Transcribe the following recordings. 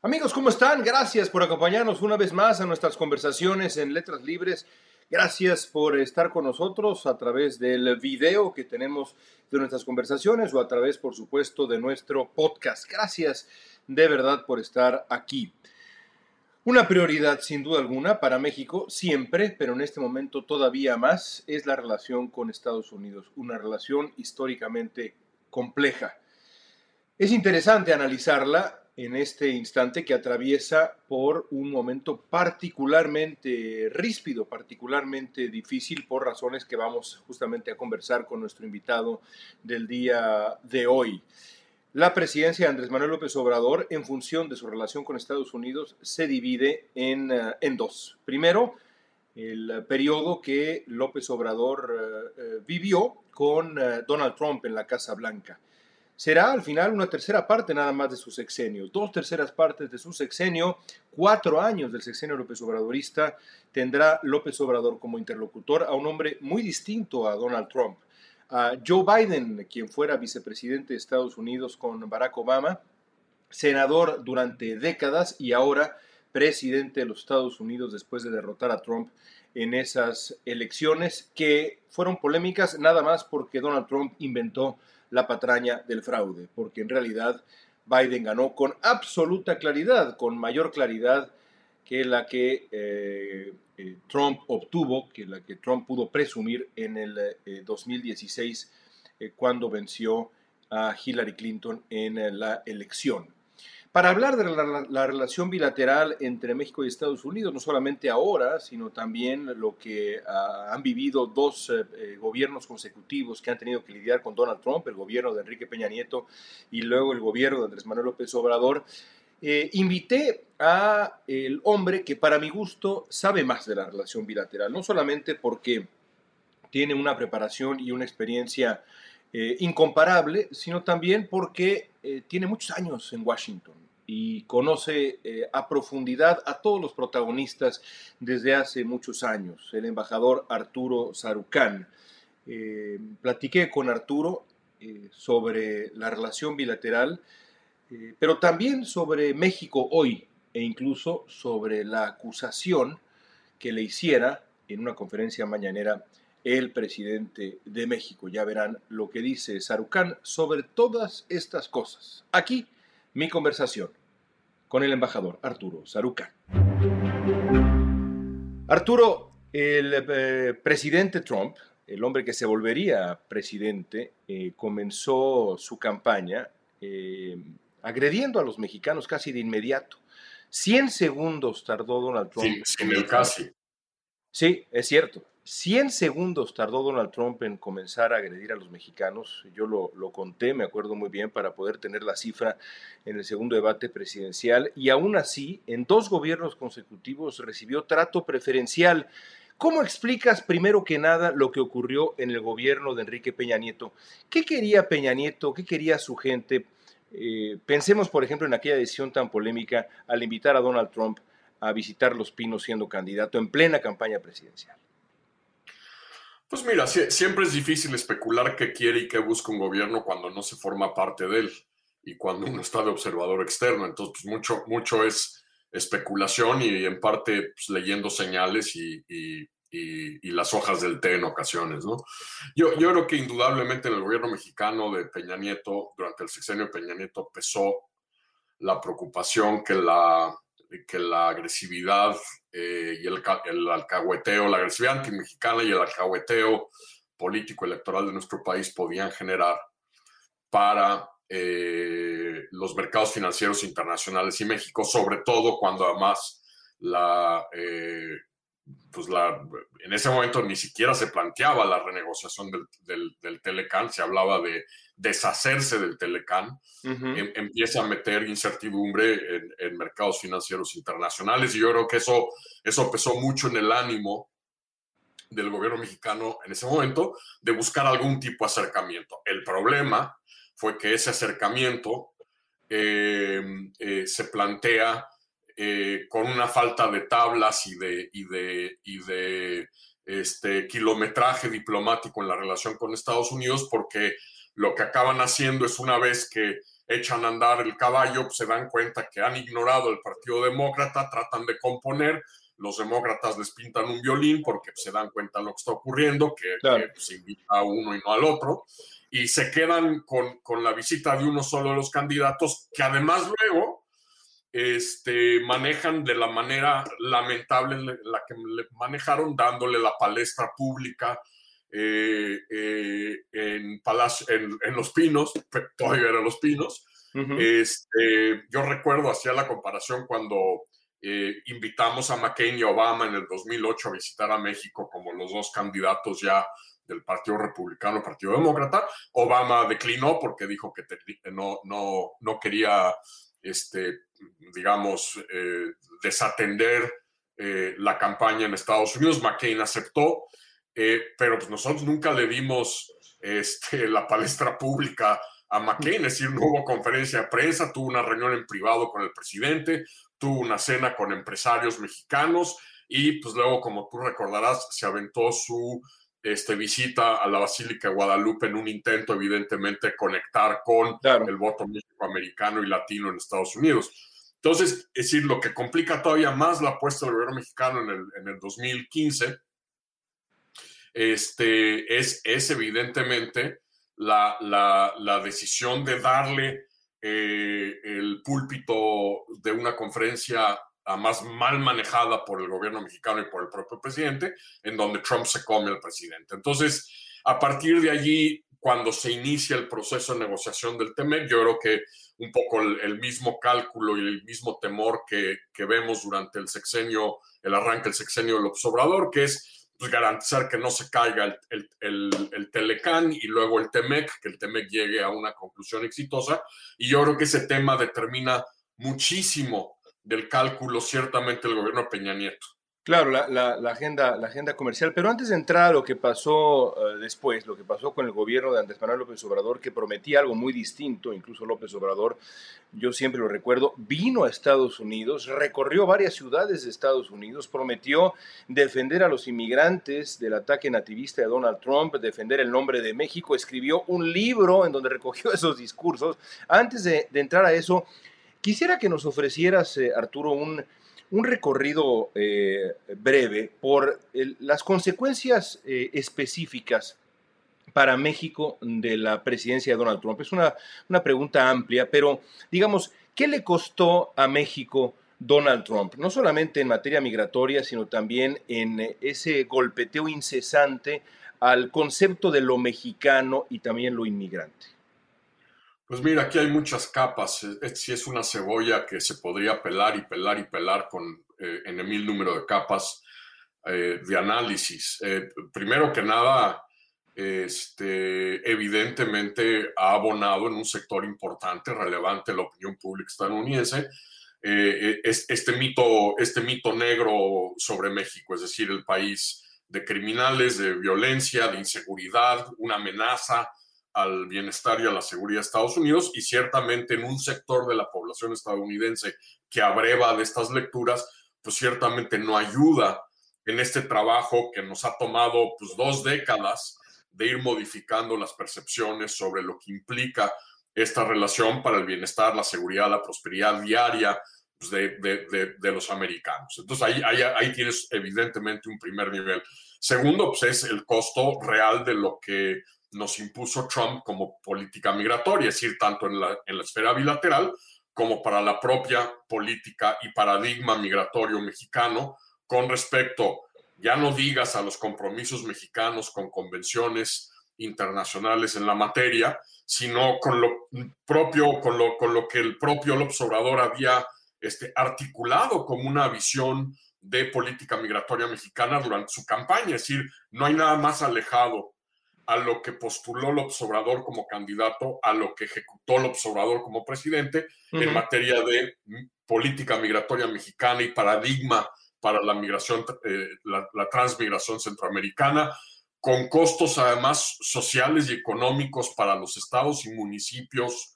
Amigos, ¿cómo están? Gracias por acompañarnos una vez más a nuestras conversaciones en Letras Libres. Gracias por estar con nosotros a través del video que tenemos de nuestras conversaciones o a través, por supuesto, de nuestro podcast. Gracias de verdad por estar aquí. Una prioridad sin duda alguna para México siempre, pero en este momento todavía más, es la relación con Estados Unidos, una relación históricamente compleja. Es interesante analizarla en este instante que atraviesa por un momento particularmente ríspido, particularmente difícil por razones que vamos justamente a conversar con nuestro invitado del día de hoy. La presidencia de Andrés Manuel López Obrador, en función de su relación con Estados Unidos, se divide en, eh, en dos. Primero, el periodo que López Obrador eh, eh, vivió con Donald Trump en la Casa Blanca será al final una tercera parte nada más de su sexenio. Dos terceras partes de su sexenio, cuatro años del sexenio López Obradorista, tendrá López Obrador como interlocutor a un hombre muy distinto a Donald Trump. A Joe Biden, quien fuera vicepresidente de Estados Unidos con Barack Obama, senador durante décadas y ahora presidente de los Estados Unidos después de derrotar a Trump en esas elecciones que fueron polémicas nada más porque Donald Trump inventó la patraña del fraude, porque en realidad Biden ganó con absoluta claridad, con mayor claridad que la que eh, eh, Trump obtuvo, que la que Trump pudo presumir en el 2016 eh, cuando venció a Hillary Clinton en la elección para hablar de la, relación bilateral entre México y Estados Unidos, no solamente ahora, sino también lo que ah, han vivido dos eh, eh, gobiernos consecutivos que han tenido que lidiar con Donald Trump, el gobierno de Enrique Peña Nieto y luego el gobierno de Andrés Manuel López Obrador. Eh, invité a el hombre que para mi gusto sabe más de la relación bilateral, no solamente porque tiene una preparación y una experiencia incomparable, sino también porque tiene muchos años en Washington y conoce eh, a profundidad a todos los protagonistas desde hace muchos años, el embajador Arturo Sarucán. Eh, platiqué con Arturo eh, sobre la relación bilateral, pero también sobre México hoy e incluso sobre la acusación que le hiciera en una conferencia mañanera el presidente de México. Ya verán lo que dice Sarucán sobre todas estas cosas. Aquí mi conversación con el embajador Arturo Saruca. Arturo, el eh, presidente Trump, el hombre que se volvería presidente, eh, comenzó su campaña eh, agrediendo a los mexicanos casi de inmediato. 100 segundos tardó Donald Trump. Sí, casi. Sí, es cierto. 100 segundos tardó Donald Trump en comenzar a agredir a los mexicanos. Yo lo, conté, me acuerdo muy bien, para poder tener la cifra en el segundo debate presidencial. Y aún así, en dos gobiernos consecutivos recibió trato preferencial. ¿Cómo explicas, primero que nada, lo que ocurrió en el gobierno de Enrique Peña Nieto? ¿Qué quería Peña Nieto? ¿Qué quería su gente? Eh, pensemos, por ejemplo, en aquella decisión tan polémica al invitar a Donald Trump a visitar Los Pinos siendo candidato en plena campaña presidencial. Pues mira, siempre es difícil especular qué quiere y qué busca un gobierno cuando no se forma parte de él y cuando uno está de observador externo. Entonces, pues mucho, mucho es especulación y en parte pues, leyendo señales y, las hojas del té en ocasiones, ¿no? Yo, yo creo que indudablemente en el gobierno mexicano de Peña Nieto, durante el sexenio de Peña Nieto, pesó la preocupación que la, que la agresividad eh, y el, el, alcahueteo, la agresividad antimexicana y el alcahueteo político electoral de nuestro país podían generar para eh, los mercados financieros internacionales y México, sobre todo cuando además la, eh, pues la, en ese momento ni siquiera se planteaba la renegociación del, del, Telecan, se hablaba de deshacerse del Telecan, em, empieza a meter incertidumbre en, en, mercados financieros internacionales y yo creo que eso, eso pesó mucho en el ánimo del gobierno mexicano en ese momento de buscar algún tipo de acercamiento. El problema fue que ese acercamiento eh, eh, se plantea eh, con una falta de tablas y de, y de, y de este, kilometraje diplomático en la relación con Estados Unidos, porque lo que acaban haciendo es una vez que echan a andar el caballo, pues se dan cuenta que han ignorado el Partido Demócrata, tratan de componer, los demócratas les pintan un violín porque se dan cuenta de lo que está ocurriendo, que, se invita a uno y no al otro, y se quedan con, con, la visita de uno solo de los candidatos, que además luego este, manejan de la manera lamentable en la que le manejaron, dándole la palestra pública eh, eh, en, Palacio, en, Los Pinos, todavía eran Los Pinos. este, yo recuerdo, hacía la comparación cuando eh, invitamos a McCain y Obama en el 2008 a visitar a México como los dos candidatos ya del Partido Republicano, Partido Demócrata. Obama declinó porque dijo que no, no, no quería, este, digamos, eh, desatender eh, la campaña en Estados Unidos. McCain aceptó, pero pues nosotros nunca le dimos este, la palestra pública a McCain, es decir, no hubo conferencia de prensa, tuvo una reunión en privado con el presidente, tuvo una cena con empresarios mexicanos y pues luego, como tú recordarás, se aventó su este, visita a la Basílica de Guadalupe en un intento, evidentemente, de conectar con el voto mexicoamericano y latino en Estados Unidos. Entonces, es decir, lo que complica todavía más la apuesta del gobierno mexicano en el, en el 2015 este, es, es evidentemente la, la, la decisión de darle eh, el púlpito de una conferencia más mal manejada por el gobierno mexicano y por el propio presidente, en donde Trump se come al presidente. Entonces, a partir de allí, cuando se inicia el proceso de negociación del TEMEC, yo creo que un poco el, mismo cálculo y el mismo temor que, que, vemos durante el sexenio, el arranque del sexenio del Obrador, que es pues, garantizar que no se caiga el, el, Telecán y luego el Temec, que el Temec llegue a una conclusión exitosa. Y yo creo que ese tema determina muchísimo del cálculo, ciertamente, el gobierno de Peña Nieto. Claro, la, la, agenda, la agenda comercial. Pero antes de entrar a lo que pasó eh, después, lo que pasó con el gobierno de Andrés Manuel López Obrador, que prometía algo muy distinto, incluso López Obrador, yo siempre lo recuerdo, vino a Estados Unidos, recorrió varias ciudades de Estados Unidos, prometió defender a los inmigrantes del ataque nativista de Donald Trump, defender el nombre de México, escribió un libro en donde recogió esos discursos. Antes de, entrar a eso, quisiera que nos ofrecieras, eh, Arturo, un un recorrido eh, breve por las consecuencias eh, específicas para México de la presidencia de Donald Trump. Es una, una pregunta amplia, pero digamos, ¿qué le costó a México Donald Trump? No solamente en materia migratoria, sino también en ese golpeteo incesante al concepto de lo mexicano y también lo inmigrante. Pues mira, aquí hay muchas capas. Si es una cebolla que se podría pelar y pelar y pelar con eh, en el mil número de capas eh, de análisis. Eh, primero que nada, este, evidentemente ha abonado en un sector importante, relevante la opinión pública estadounidense, este, mito, este mito negro sobre México, es decir, el país de criminales, de violencia, de inseguridad, una amenaza al bienestar y a la seguridad de Estados Unidos y ciertamente en un sector de la población estadounidense que abreva de estas lecturas, pues ciertamente no ayuda en este trabajo que nos ha tomado pues dos décadas de ir modificando las percepciones sobre lo que implica esta relación para el bienestar, la seguridad, la prosperidad diaria pues, de, de, los americanos. Entonces ahí, ahí, ahí tienes evidentemente un primer nivel. Segundo, pues es el costo real de lo que nos impuso Trump como política migratoria, es decir, tanto en la, en la esfera bilateral como para la propia política y paradigma migratorio mexicano con respecto, ya no digas a los compromisos mexicanos con convenciones internacionales en la materia, sino con lo propio, con lo, con lo que el propio López Obrador había este, articulado como una visión de política migratoria mexicana durante su campaña. Es decir, no hay nada más alejado a lo que postuló López Obrador como candidato, a lo que ejecutó López Obrador como presidente en materia de política migratoria mexicana y paradigma para la migración, eh, la, transmigración centroamericana, con costos además sociales y económicos para los estados y municipios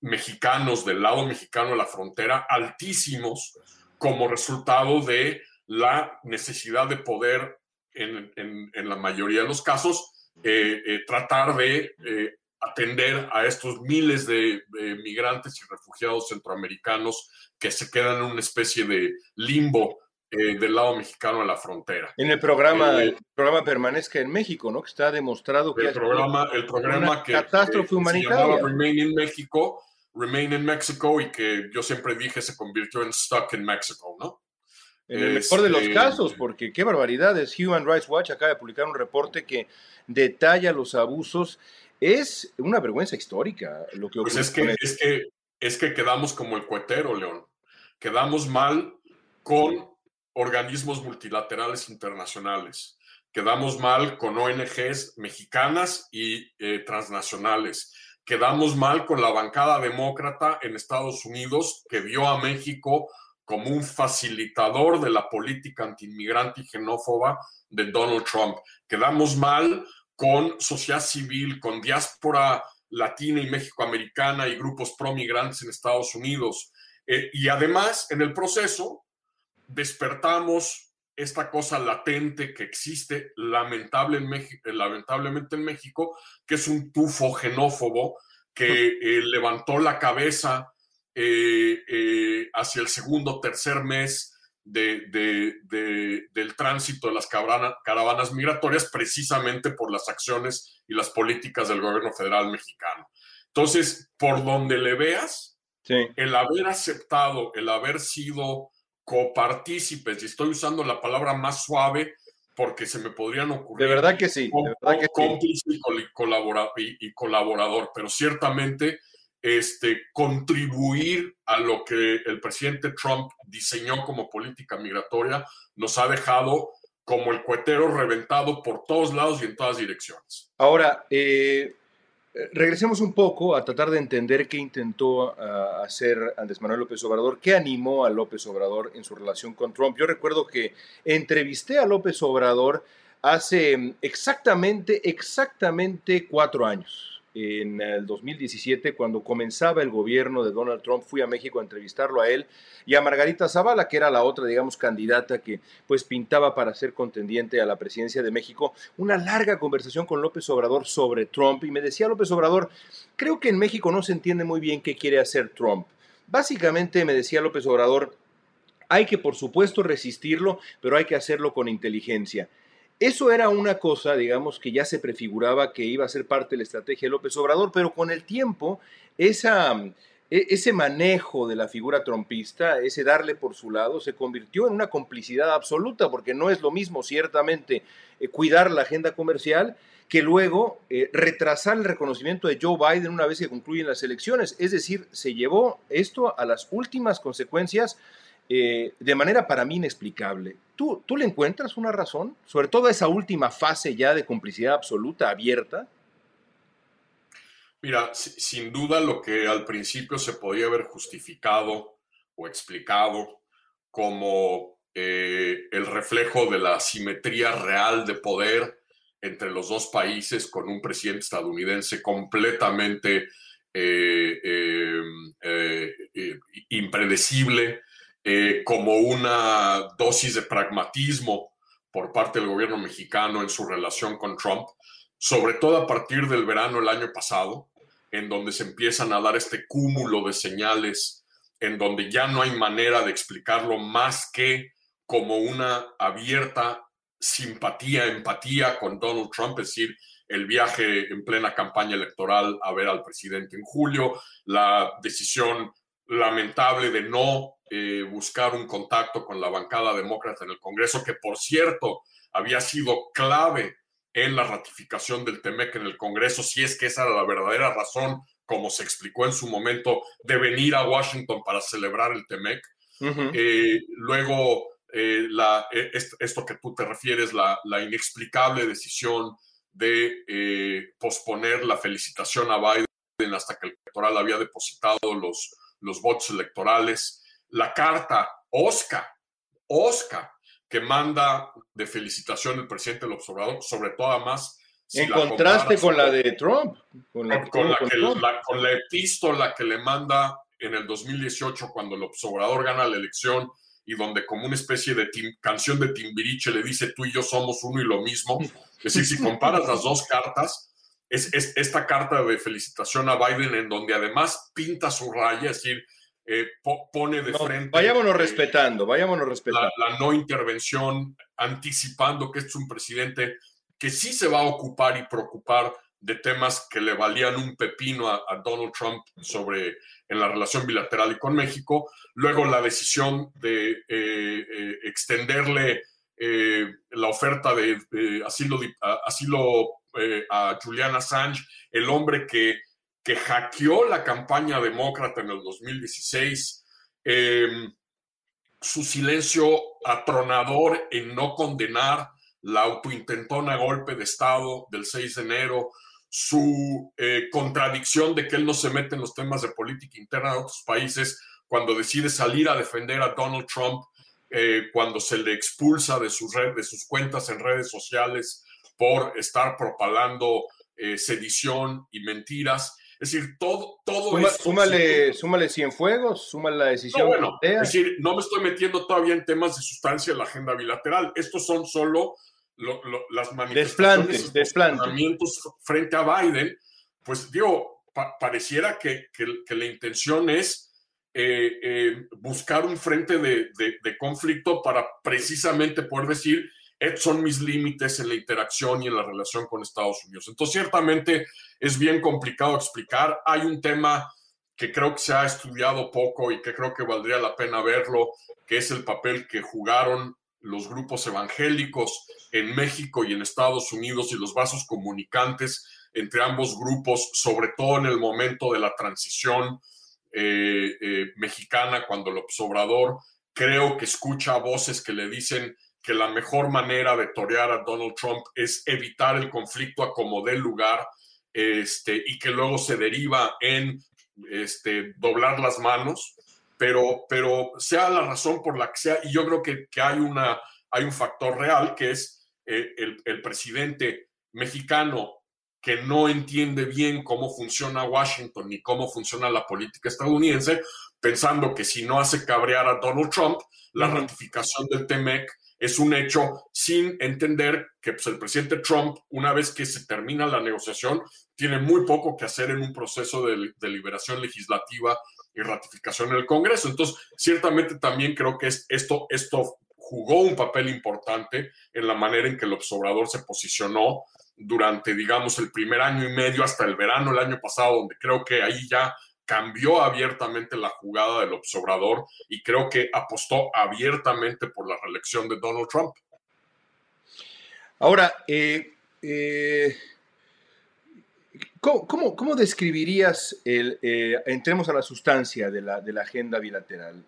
mexicanos del lado mexicano de la frontera altísimos como resultado de la necesidad de poder, en, en la mayoría de los casos, eh, eh, tratar de eh, atender a estos miles de, migrantes y refugiados centroamericanos que se quedan en una especie de limbo del lado mexicano de la frontera. En el programa, el programa Permanezca en México, ¿no? Que está demostrado que el programa, el programa que catástrofe humanitaria. Se Remain in México, Remain in Mexico y que yo siempre dije se convirtió en Stuck in Mexico, ¿no? En el mejor de los este, casos, porque qué barbaridades. Human Rights Watch acaba de publicar un reporte que detalla los abusos. Es una vergüenza histórica lo que pues es que, es que es que quedamos como el cuetero, León. Quedamos mal con organismos multilaterales internacionales. Quedamos mal con ONGs mexicanas y eh, transnacionales. Quedamos mal con la bancada demócrata en Estados Unidos que vio a México como un facilitador de la política antiinmigrante y xenófoba de Donald Trump. Quedamos mal con sociedad civil, con diáspora latina y mexicoamericana y grupos pro-migrantes en Estados Unidos. Eh, y además, en el proceso, despertamos esta cosa latente que existe México, lamentablemente en México, que es un tufo xenófobo que eh, levantó la cabeza eh, eh, hacia el segundo tercer mes de, del tránsito de las caravanas migratorias precisamente por las acciones y las políticas del gobierno federal mexicano. Entonces, por donde le veas, el haber aceptado, el haber sido copartícipes, y estoy usando la palabra más suave porque se me podrían ocurrir. De verdad que sí. cómplice y, colaborador, pero ciertamente este, contribuir a lo que el presidente Trump diseñó como política migratoria, nos ha dejado como el cuetero reventado por todos lados y en todas direcciones. Ahora, eh, regresemos un poco a tratar de entender qué intentó ah, hacer Andrés Manuel López Obrador, qué animó a López Obrador en su relación con Trump. Yo recuerdo que entrevisté a López Obrador hace exactamente, exactamente cuatro años en el 2017, cuando comenzaba el gobierno de Donald Trump, fui a México a entrevistarlo a él y a Margarita Zavala, que era la otra, digamos, candidata que pues pintaba para ser contendiente a la presidencia de México, una larga conversación con López Obrador sobre Trump y me decía López Obrador, creo que en México no se entiende muy bien qué quiere hacer Trump. Básicamente me decía López Obrador, hay que por supuesto resistirlo, pero hay que hacerlo con inteligencia. Eso era una cosa, digamos, que ya se prefiguraba que iba a ser parte de la estrategia de López Obrador, pero con el tiempo, esa, e, ese manejo de la figura trompista, ese darle por su lado, se convirtió en una complicidad absoluta, porque no es lo mismo, ciertamente, eh, cuidar la agenda comercial que luego eh, retrasar el reconocimiento de Joe Biden una vez que concluyen las elecciones. Es decir, se llevó esto a las últimas consecuencias eh, de manera para mí inexplicable. ¿Tú, ¿Tú le encuentras una razón? Sobre todo esa última fase ya de complicidad absoluta, abierta. Mira, sin duda lo que al principio se podía haber justificado o explicado como eh, el reflejo de la simetría real de poder entre los dos países con un presidente estadounidense completamente eh, impredecible, eh, como una dosis de pragmatismo por parte del gobierno mexicano en su relación con Trump, sobre todo a partir del verano del año pasado, en donde se empiezan a dar este cúmulo de señales, en donde ya no hay manera de explicarlo más que como una abierta simpatía, empatía con Donald Trump, es decir, el viaje en plena campaña electoral a ver al presidente en julio, la decisión lamentable de no eh, buscar un contacto con la bancada demócrata en el Congreso, que por cierto había sido clave en la ratificación del TEMEC en el Congreso, si es que esa era la verdadera razón, como se explicó en su momento, de venir a Washington para celebrar el TEMEC. Eh, luego eh, la, eh, esto que tú te refieres, la, inexplicable decisión de eh, posponer la felicitación a Biden hasta que el electoral había depositado los, los votos electorales, la carta Oscar, Oscar, que manda de felicitación el presidente del observador, sobre todo además... en contraste con la de Trump. Con la, con, la, con la epístola que le manda en el 2018 cuando el observador gana la elección y donde como una especie de canción de Timbiriche le dice tú y yo somos uno y lo mismo. Es decir, si comparas las dos cartas, es, esta carta de felicitación a Biden en donde además pinta su raya, es decir, eh, pone de frente... Vayámonos eh, respetando, vayámonos respetando. La, no intervención, anticipando que es un presidente que sí se va a ocupar y preocupar de temas que le valían un pepino a, Donald Trump sobre en la relación bilateral y con México. Luego la decisión de eh, extenderle la oferta de asilo, asilo a Julian Assange, el hombre que, que hackeó la campaña demócrata en el 2016. Em, su silencio atronador en no condenar la autointentona golpe de Estado del 6 de enero, su eh, contradicción de que él no se mete en los temas de política interna de otros países cuando decide salir a defender a Donald Trump, eh, cuando se le expulsa de, sus de sus cuentas en redes sociales por estar propalando eh, sedición y mentiras. Es decir, todo, todo Súmale, súmale Cienfuegos, súmale la decisión. bueno, es decir, no me estoy metiendo todavía en temas de sustancia de la agenda bilateral. Estos son solo las manifestaciones desplantes, frente a Biden, pues digo, pareciera que, la intención es eh, eh, buscar un frente de, conflicto para precisamente poder decir, son mis límites en la interacción y en la relación con Estados Unidos. Entonces, ciertamente es bien complicado explicar. Hay un tema que creo que se ha estudiado poco y que creo que valdría la pena verlo, que es el papel que jugaron los grupos evangélicos en México y en Estados Unidos y los vasos comunicantes entre ambos grupos, sobre todo en el momento de la transición eh, eh, mexicana, cuando el Obrador creo que escucha voces que le dicen que la mejor manera de torear a Donald Trump es evitar el conflicto a como dé lugar este, y que luego se deriva en este, doblar las manos pero, pero sea la razón por la que sea, y yo creo que, que hay, una, hay un factor real que es eh, el, el, presidente mexicano que no entiende bien cómo funciona Washington ni cómo funciona la política estadounidense, pensando que si no hace cabrear a Donald Trump, la ratificación del TEMEC es un hecho sin entender que pues, el presidente Trump, una vez que se termina la negociación, tiene muy poco que hacer en un proceso de, de liberación legislativa y ratificación en el Congreso. Entonces, ciertamente también creo que esto, esto jugó un papel importante en la manera en que el observador se posicionó durante, digamos, el primer año y medio hasta el verano el año pasado, donde creo que ahí ya cambió abiertamente la jugada del observador y creo que apostó abiertamente por la reelección de Donald Trump. Ahora, eh, eh ¿Cómo, describirías el, eh, entremos a la sustancia de la, de la agenda bilateral?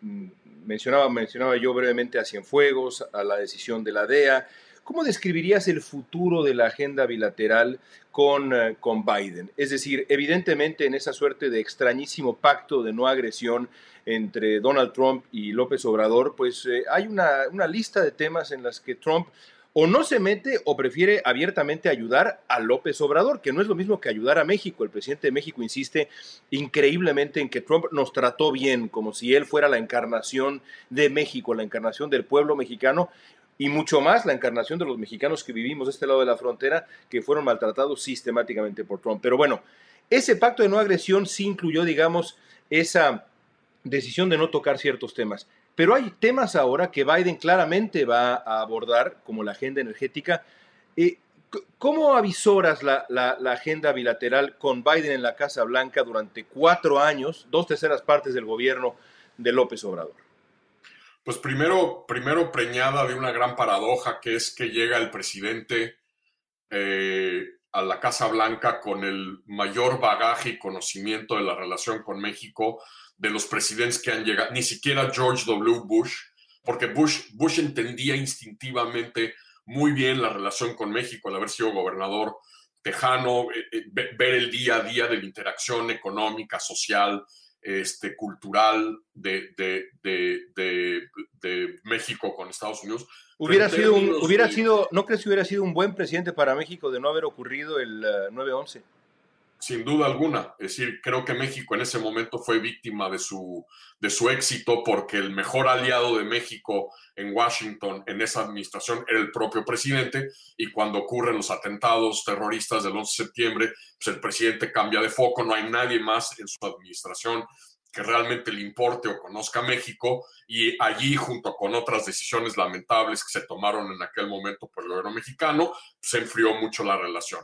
Mm, mencionaba, mencionaba yo brevemente a Cienfuegos, a la decisión de la DEA. ¿Cómo describirías el futuro de la agenda bilateral con, eh, con Biden? Es decir, evidentemente en esa suerte de extrañísimo pacto de no agresión entre Donald Trump y López Obrador, pues hay una, una lista de temas en las que Trump o no se mete o prefiere abiertamente ayudar a López Obrador, que no es lo mismo que ayudar a México. El presidente de México insiste increíblemente en que Trump nos trató bien, como si él fuera la encarnación de México, la encarnación del pueblo mexicano y mucho más la encarnación de los mexicanos que vivimos de este lado de la frontera, que fueron maltratados sistemáticamente por Trump. Pero bueno, ese pacto de no agresión sí incluyó, digamos, esa decisión de no tocar ciertos temas. Pero hay temas ahora que Biden claramente va a abordar, como la agenda energética. Eh, ¿Cómo avisoras la, agenda bilateral con Biden en la Casa Blanca durante cuatro años, dos terceras partes del gobierno de López Obrador? Pues primero, primero preñada de una gran paradoja, que es que llega el presidente eh, a la Casa Blanca con el mayor bagaje y conocimiento de la relación con México de los presidentes que han llegado, ni siquiera George W. Bush porque Bush, Bush entendía instintivamente muy bien la relación con México al haber sido gobernador tejano, eh, eh, ver el día a día de la interacción económica, social, este, cultural de, de, México con Estados Unidos. Hubiera sido, hubiera sido, ¿no crees que hubiera sido un buen presidente para México de no haber ocurrido el 9-11? Sin duda alguna. Es decir, creo que México en ese momento fue víctima de su, de su éxito porque el mejor aliado de México en Washington en esa administración era el propio presidente y cuando ocurren los atentados terroristas del 11 de septiembre, pues el presidente cambia de foco, no hay nadie más en su administración que realmente le importe o conozca México y allí junto con otras decisiones lamentables que se tomaron en aquel momento por el gobierno mexicano, se enfrió mucho la relación.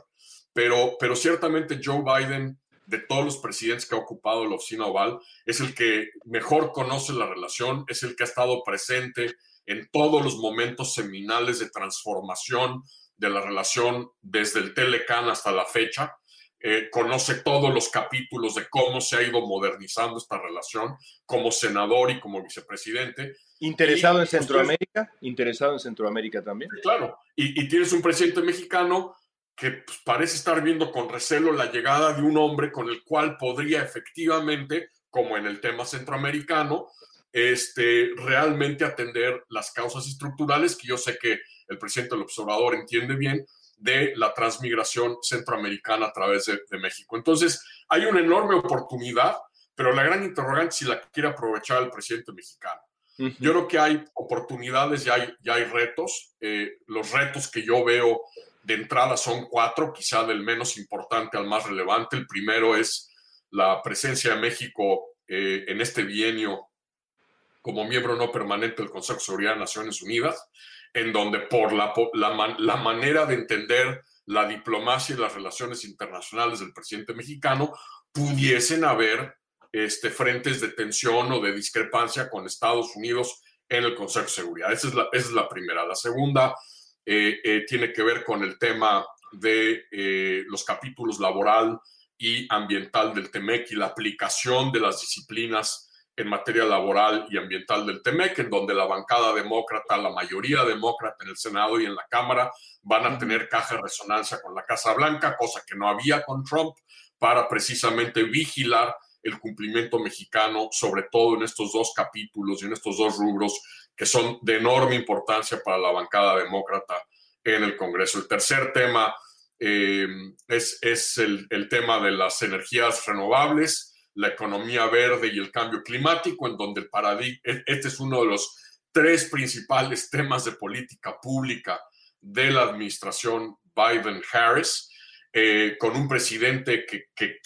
Pero, pero ciertamente Joe Biden, de todos los presidentes que ha ocupado la oficina oval, es el que mejor conoce la relación, es el que ha estado presente en todos los momentos seminales de transformación de la relación desde el Telecan hasta la fecha. Eh, conoce todos los capítulos de cómo se ha ido modernizando esta relación como senador y como vicepresidente. Interesado en Centroamérica, interesado en Centroamérica también. Claro, y, y, tienes un presidente mexicano que pues, parece estar viendo con recelo la llegada de un hombre con el cual podría efectivamente, como en el tema centroamericano, este, realmente atender las causas estructurales que yo sé que el presidente del observador entiende bien de la transmigración centroamericana a través de, México. Entonces, hay una enorme oportunidad, pero la gran interrogante si la quiere aprovechar el presidente mexicano. Yo creo que hay oportunidades y hay, hay retos. Eh, los retos que yo veo de entrada son cuatro, quizá del menos importante al más relevante. El primero es la presencia de México eh, en este bienio como miembro no permanente del Consejo de Seguridad de Naciones Unidas, en donde por la, la, manera de entender la diplomacia y las relaciones internacionales del presidente mexicano, pudiesen haber este, frentes de tensión o de discrepancia con Estados Unidos en el Consejo de Seguridad. Esa es la, esa es la primera. La segunda eh, eh, tiene que ver con el tema de eh, los capítulos laboral y ambiental del TEMEC y la aplicación de las disciplinas en materia laboral y ambiental del TEMEC, en donde la bancada demócrata, la mayoría demócrata en el Senado y en la Cámara van a tener caja de resonancia con la Casa Blanca, cosa que no había con Trump, para precisamente vigilar el cumplimiento mexicano, sobre todo en estos dos capítulos y en estos dos rubros que son de enorme importancia para la bancada demócrata en el Congreso. El tercer tema eh, es, es el, el, tema de las energías renovables, la economía verde y el cambio climático, en donde el paradigma, e, este es uno de los tres principales temas de política pública de la administración Biden-Harris, eh, con un presidente que, que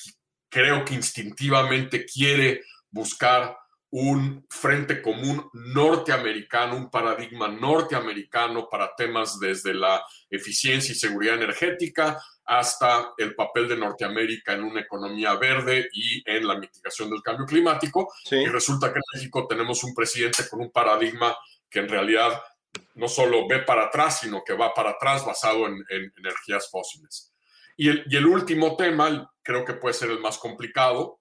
creo que instintivamente quiere buscar un frente común norteamericano, un paradigma norteamericano para temas desde la eficiencia y seguridad energética hasta el papel de Norteamérica en una economía verde y en la mitigación del cambio climático. Y resulta que en México tenemos un presidente con un paradigma que en realidad no solo ve para atrás, sino que va para atrás basado en, energías fósiles. Y el, y el último tema, creo que puede ser el más complicado,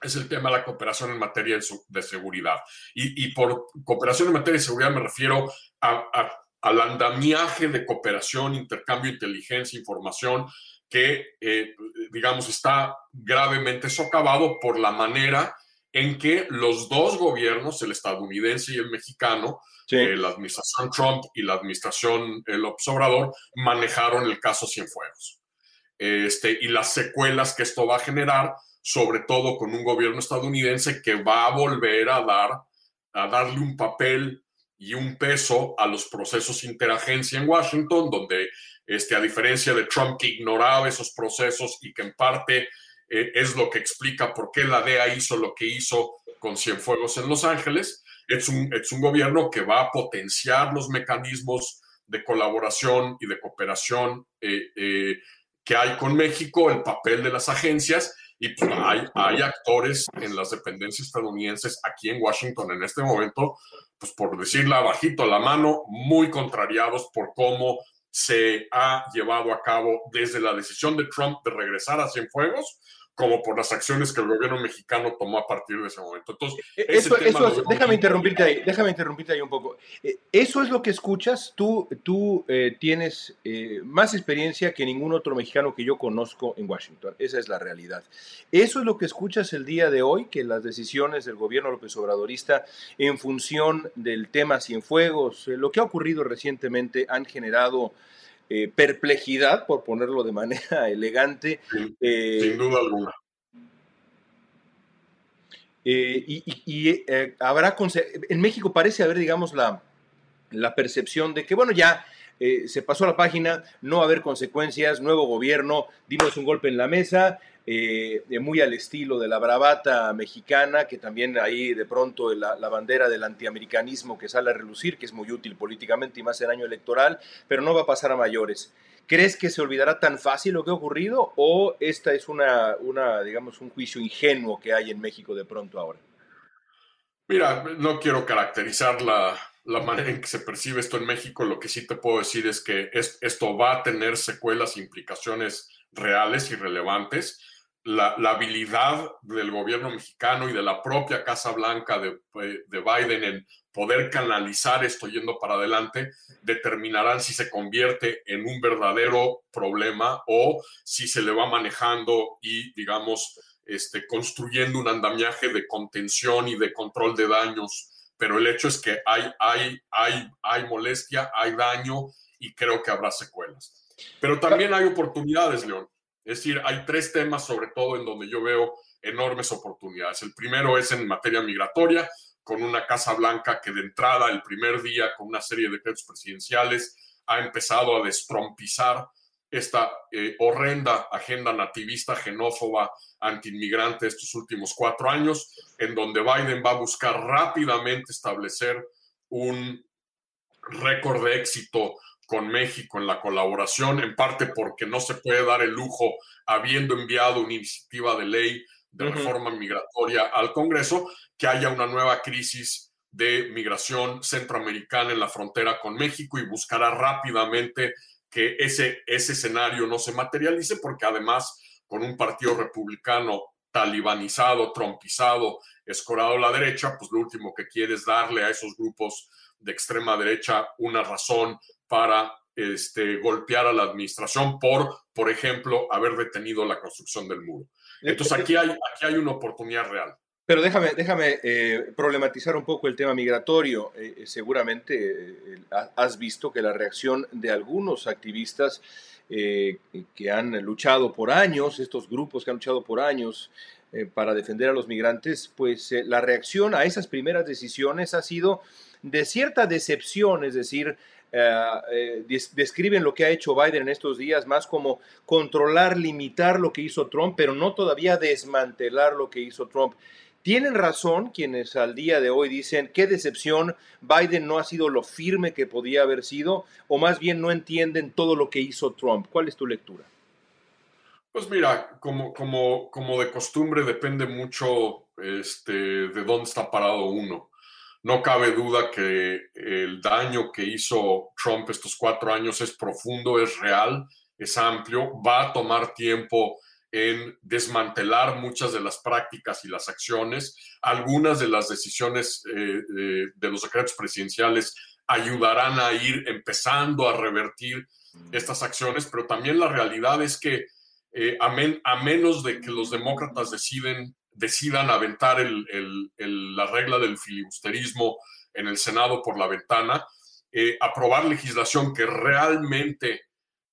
es el tema de la cooperación en materia de, seguridad. Y, por cooperación en materia de seguridad me refiero al andamiaje de cooperación, intercambio inteligencia, información, que, eh, digamos, está gravemente socavado por la manera en que los dos gobiernos, el estadounidense y el mexicano, eh, la administración Trump y la administración el Obrador, manejaron el caso Cienfuegos. Este, y las secuelas que esto va a generar sobre todo con un gobierno estadounidense que va a volver a dar a darle un papel y un peso a los procesos interagencia en Washington, donde, este, a diferencia de Trump que ignoraba esos procesos y que en parte eh, es lo que explica por qué la DEA hizo lo que hizo con Cienfuegos en Los Ángeles, es un, es un gobierno que va a potenciar los mecanismos de colaboración y de cooperación eh, eh, que hay con México, el papel de las agencias y pues, hay, hay actores en las dependencias estadounidenses aquí en Washington en este momento, pues por decirla bajito la mano, muy contrariados por cómo se ha llevado a cabo desde la decisión de Trump de regresar a Cienfuegos, como por las acciones que el gobierno mexicano tomó a partir de ese momento. Entonces, eh, eso, eso déjame interrumpirte ahí, déjame interrumpirte ahí un poco. Eh, eso es lo que escuchas. Tú, tú eh, tienes más experiencia que ningún otro mexicano que yo conozco en Washington. Esa es la realidad. Eso es lo que escuchas el día de hoy, que las decisiones del gobierno López Obradorista en función del tema Cienfuegos, lo que ha ocurrido recientemente, han generado eh, perplejidad, por ponerlo de manera elegante. Eh, sin duda alguna. Eh, y, habrá, en México parece haber, digamos, la, la percepción de que, bueno, ya se pasó la página, no va a haber consecuencias, nuevo gobierno, dimos un golpe en la mesa, eh, muy al estilo de la bravata mexicana, que también ahí de pronto la, bandera del antiamericanismo que sale a relucir, que es muy útil políticamente y más en año electoral, pero no va a pasar a mayores. ¿Crees que se olvidará tan fácil lo que ha ocurrido o esta es una, una digamos, un juicio ingenuo que hay en México de pronto ahora? Mira, no quiero caracterizar la, la manera en que se percibe esto en México. Lo que sí te puedo decir es que esto va a tener secuelas e implicaciones reales y relevantes la, habilidad del gobierno mexicano y de la propia Casa Blanca de, de, Biden en poder canalizar esto yendo para adelante, determinarán si se convierte en un verdadero problema o si se le va manejando y, digamos, este, construyendo un andamiaje de contención y de control de daños. Pero el hecho es que hay, hay, hay, hay molestia, hay daño y creo que habrá secuelas. Pero también hay oportunidades, León. Es decir, hay tres temas sobre todo en donde yo veo enormes oportunidades. El primero es en materia migratoria, con una Casa Blanca que de entrada, el primer día, con una serie de decretos presidenciales, ha empezado a destrompizar esta eh, horrenda agenda nativista, xenófoba, antiinmigrante estos últimos cuatro años, en donde Biden va a buscar rápidamente establecer un récord de éxito con México en la colaboración, en parte porque no se puede dar el lujo, habiendo enviado una iniciativa de ley de reforma migratoria al Congreso, que haya una nueva crisis de migración centroamericana en la frontera con México y buscará rápidamente que ese, ese escenario no se materialice, porque además con un partido republicano talibanizado, trompizado, escorado a la derecha, pues lo último que quiere es darle a esos grupos de extrema derecha una razón para este, golpear a la administración por, por ejemplo, haber detenido la construcción del muro. Entonces aquí hay, aquí hay una oportunidad real. Pero déjame, déjame eh, problematizar un poco el tema migratorio. Eh, eh, seguramente has visto que la reacción de algunos activistas que han luchado por años, estos grupos que han luchado por años para defender a los migrantes, pues la reacción a esas primeras decisiones ha sido de cierta decepción, es decir, describen lo que ha hecho Biden en estos días más como controlar, limitar lo que hizo Trump, pero no todavía desmantelar lo que hizo Trump. Tienen razón quienes al día de hoy dicen qué decepción, Biden no ha sido lo firme que podía haber sido, o más bien no entienden todo lo que hizo Trump. ¿Cuál es tu lectura? Pues mira, como, como, como de costumbre depende mucho este, de dónde está parado uno. No cabe duda que el daño que hizo Trump estos cuatro años es profundo, es real, es amplio, va a tomar tiempo en desmantelar muchas de las prácticas y las acciones. Algunas de las decisiones eh, de, los secretos presidenciales ayudarán a ir empezando a revertir estas acciones, pero también la realidad es que eh, a, menos de que los demócratas deciden decidan aventar la regla del filibusterismo en el Senado por la ventana, eh, aprobar legislación que realmente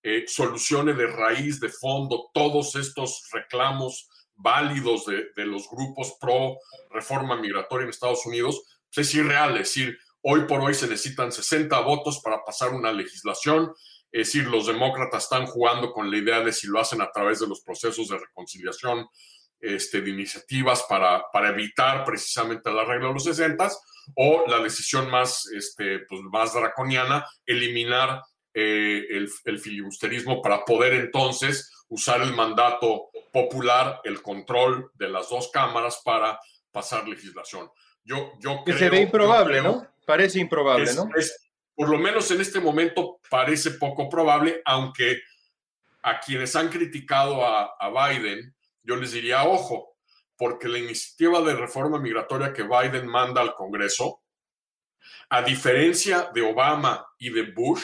eh, solucione de raíz, de fondo, todos estos reclamos válidos de, los grupos pro reforma migratoria en Estados Unidos, pues es irreal. Es decir, hoy por hoy se necesitan 60 votos para pasar una legislación. Es decir, los demócratas están jugando con la idea de si lo hacen a través de los procesos de reconciliación este, de iniciativas para, para evitar precisamente la regla de los 60 o la decisión más, este, pues, más draconiana, eliminar eh, el, el, filibusterismo para poder entonces usar el mandato popular, el control de las dos cámaras para pasar legislación. Yo, yo que se ve improbable, ¿no? Parece improbable, ¿no? por lo menos en este momento parece poco probable, aunque a quienes han criticado a, a Biden yo les diría, ojo, porque la iniciativa de reforma migratoria que Biden manda al Congreso, a diferencia de Obama y de Bush,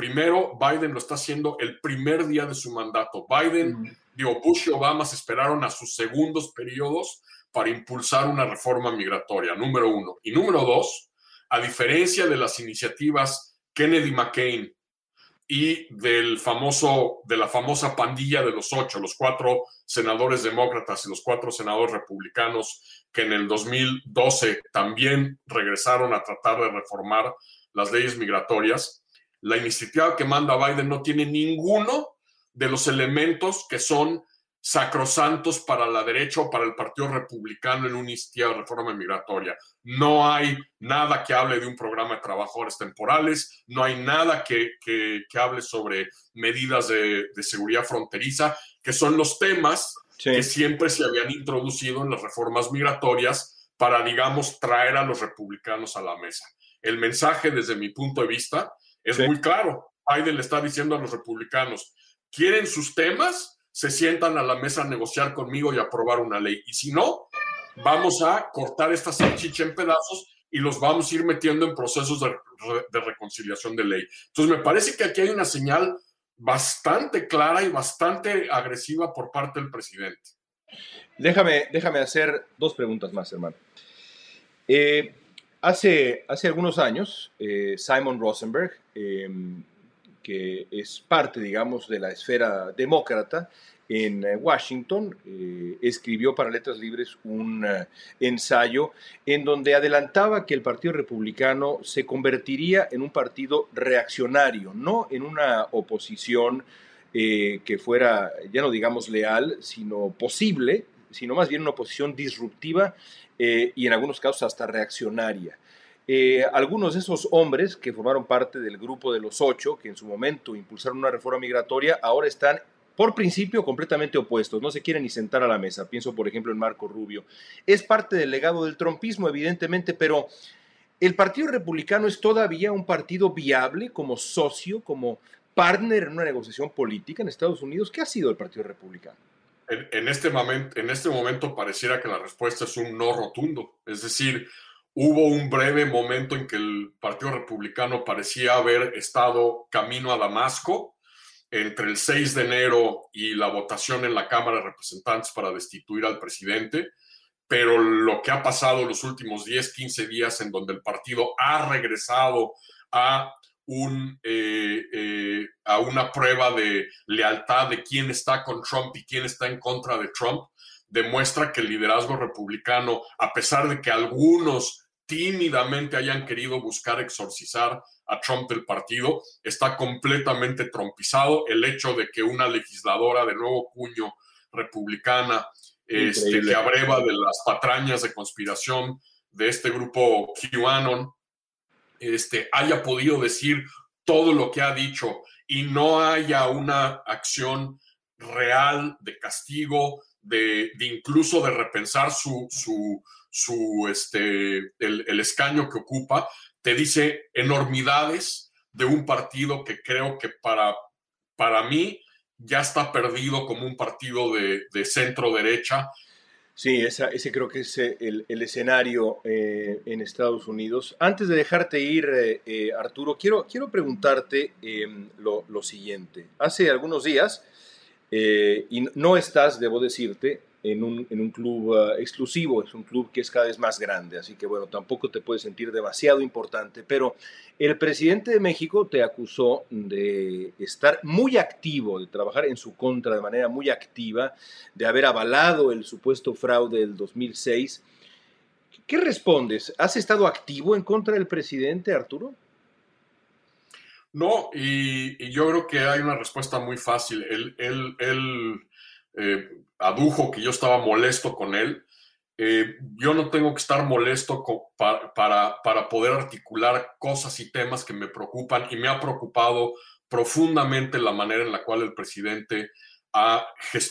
primero Biden lo está haciendo el primer día de su mandato. Biden, digo, Bush y Obama se esperaron a sus segundos periodos para impulsar una reforma migratoria, número uno. Y número dos, a diferencia de las iniciativas Kennedy McCain y del famoso, de la famosa pandilla de los ocho, los cuatro senadores demócratas y los cuatro senadores republicanos que en el 2012 también regresaron a tratar de reformar las leyes migratorias. La iniciativa que manda Biden no tiene ninguno de los elementos que son sacrosantos para la derecha o para el Partido Republicano en una iniciativa de reforma migratoria. No hay nada que hable de un programa de trabajadores temporales, no hay nada que, hable sobre medidas de, seguridad fronteriza, que son los temas que siempre se habían introducido en las reformas migratorias para, digamos, traer a los republicanos a la mesa. El mensaje, desde mi punto de vista, es muy claro. Biden le está diciendo a los republicanos, ¿quieren sus temas? se sientan a la mesa a negociar conmigo y aprobar una ley. Y si no, vamos a cortar esta salchicha en pedazos y los vamos a ir metiendo en procesos de, reconciliación de ley. Entonces, me parece que aquí hay una señal bastante clara y bastante agresiva por parte del presidente. Déjame, déjame hacer dos preguntas más, hermano. Eh, hace, hace algunos años, eh, Simon Rosenberg, em, que es parte, digamos, de la esfera demócrata en eh, Washington, eh, escribió para Letras Libres un eh, ensayo en donde adelantaba que el Partido Republicano se convertiría en un partido reaccionario, no en una oposición que fuera, ya no digamos leal, sino posible, sino más bien una oposición disruptiva y en algunos casos hasta reaccionaria. Eh, algunos de esos hombres que formaron parte del grupo de los ocho, que en su momento impulsaron una reforma migratoria, ahora están por principio completamente opuestos, no se quieren ni sentar a la mesa. Pienso, por ejemplo, en Marco Rubio. Es parte del legado del trompismo, evidentemente, pero ¿el Partido Republicano es todavía un partido viable como socio, como partner en una negociación política en Estados Unidos? ¿Qué ha sido el Partido Republicano? En, este, momento, en este momento pareciera que la respuesta es un no rotundo. Es decir, Hubo un breve momento en que el Partido Republicano parecía haber estado camino a Damasco entre el 6 de enero y la votación en la Cámara de Representantes para destituir al presidente, pero lo que ha pasado los últimos 10, 15 días en donde el partido ha regresado a, un, eh, eh, a una prueba de lealtad de quién está con Trump y quién está en contra de Trump, demuestra que el liderazgo republicano, a pesar de que algunos tímidamente hayan querido buscar exorcizar a Trump del partido, está completamente trompizado. El hecho de que una legisladora de nuevo cuño republicana, este, que abreva de las patrañas de conspiración de este grupo QAnon, este, haya podido decir todo lo que ha dicho y no haya una acción real de castigo, de, incluso de repensar su, su, este, el, escaño que ocupa, te dice enormidades de un partido que creo que para, para mí ya está perdido como un partido de, centro derecha. Sí, ese creo que es el, escenario eh, en Estados Unidos. Antes de dejarte ir, eh, eh, Arturo, quiero, quiero preguntarte em, lo, lo, siguiente. Hace algunos días eh, y no estás, debo decirte, en un, en un club uh, exclusivo, es un club que es cada vez más grande, así que bueno, tampoco te puedes sentir demasiado importante, pero el presidente de México te acusó de estar muy activo, de trabajar en su contra de manera muy activa, de haber avalado el supuesto fraude del 2006. ¿Qué respondes? ¿Has estado activo en contra del presidente, Arturo? No, y, yo creo que hay una respuesta muy fácil. Él, él, eh, adujo que yo estaba molesto con él. Eh, yo no tengo que estar molesto para, para, poder articular cosas y temas que me preocupan y me ha preocupado profundamente la manera en la cual el presidente ha,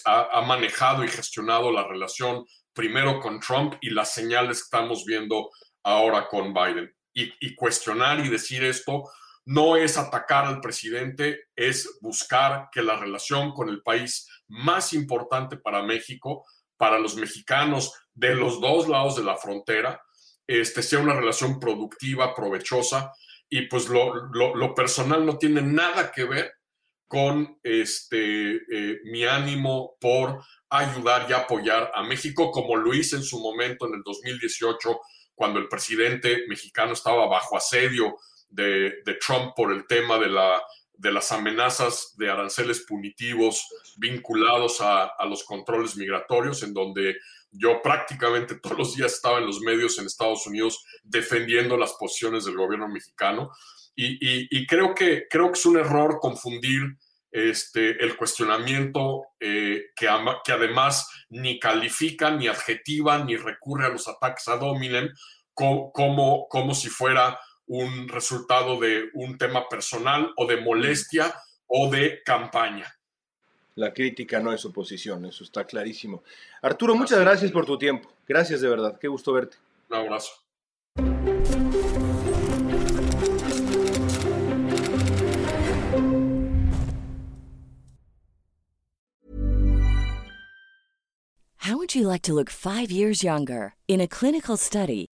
ha, manejado y gestionado la relación primero con Trump y las señales que estamos viendo ahora con Biden. Y, y cuestionar y decir esto no es atacar al presidente, es buscar que la relación con el país más importante para México, para los mexicanos de los dos lados de la frontera, este, sea una relación productiva, provechosa, y pues lo, personal no tiene nada que ver con este, eh, mi ánimo por ayudar y apoyar a México, como lo hice en su momento en el 2018, cuando el presidente mexicano estaba bajo asedio de, Trump por el tema de, la, de, las amenazas de aranceles punitivos vinculados a, a, los controles migratorios, en donde yo prácticamente todos los días estaba en los medios en Estados Unidos defendiendo las posiciones del gobierno mexicano. Y, creo, que, creo que es un error confundir este, el cuestionamiento eh, que, que, además ni califica, ni adjetiva, ni recurre a los ataques a dominen como, como si fuera un resultado de un tema personal o de molestia o de campaña. La crítica no es oposición, eso está clarísimo. Arturo, muchas gracias por tu tiempo. Gracias de verdad, qué gusto verte. Un abrazo. How would you like to look five years younger? In a clinical study,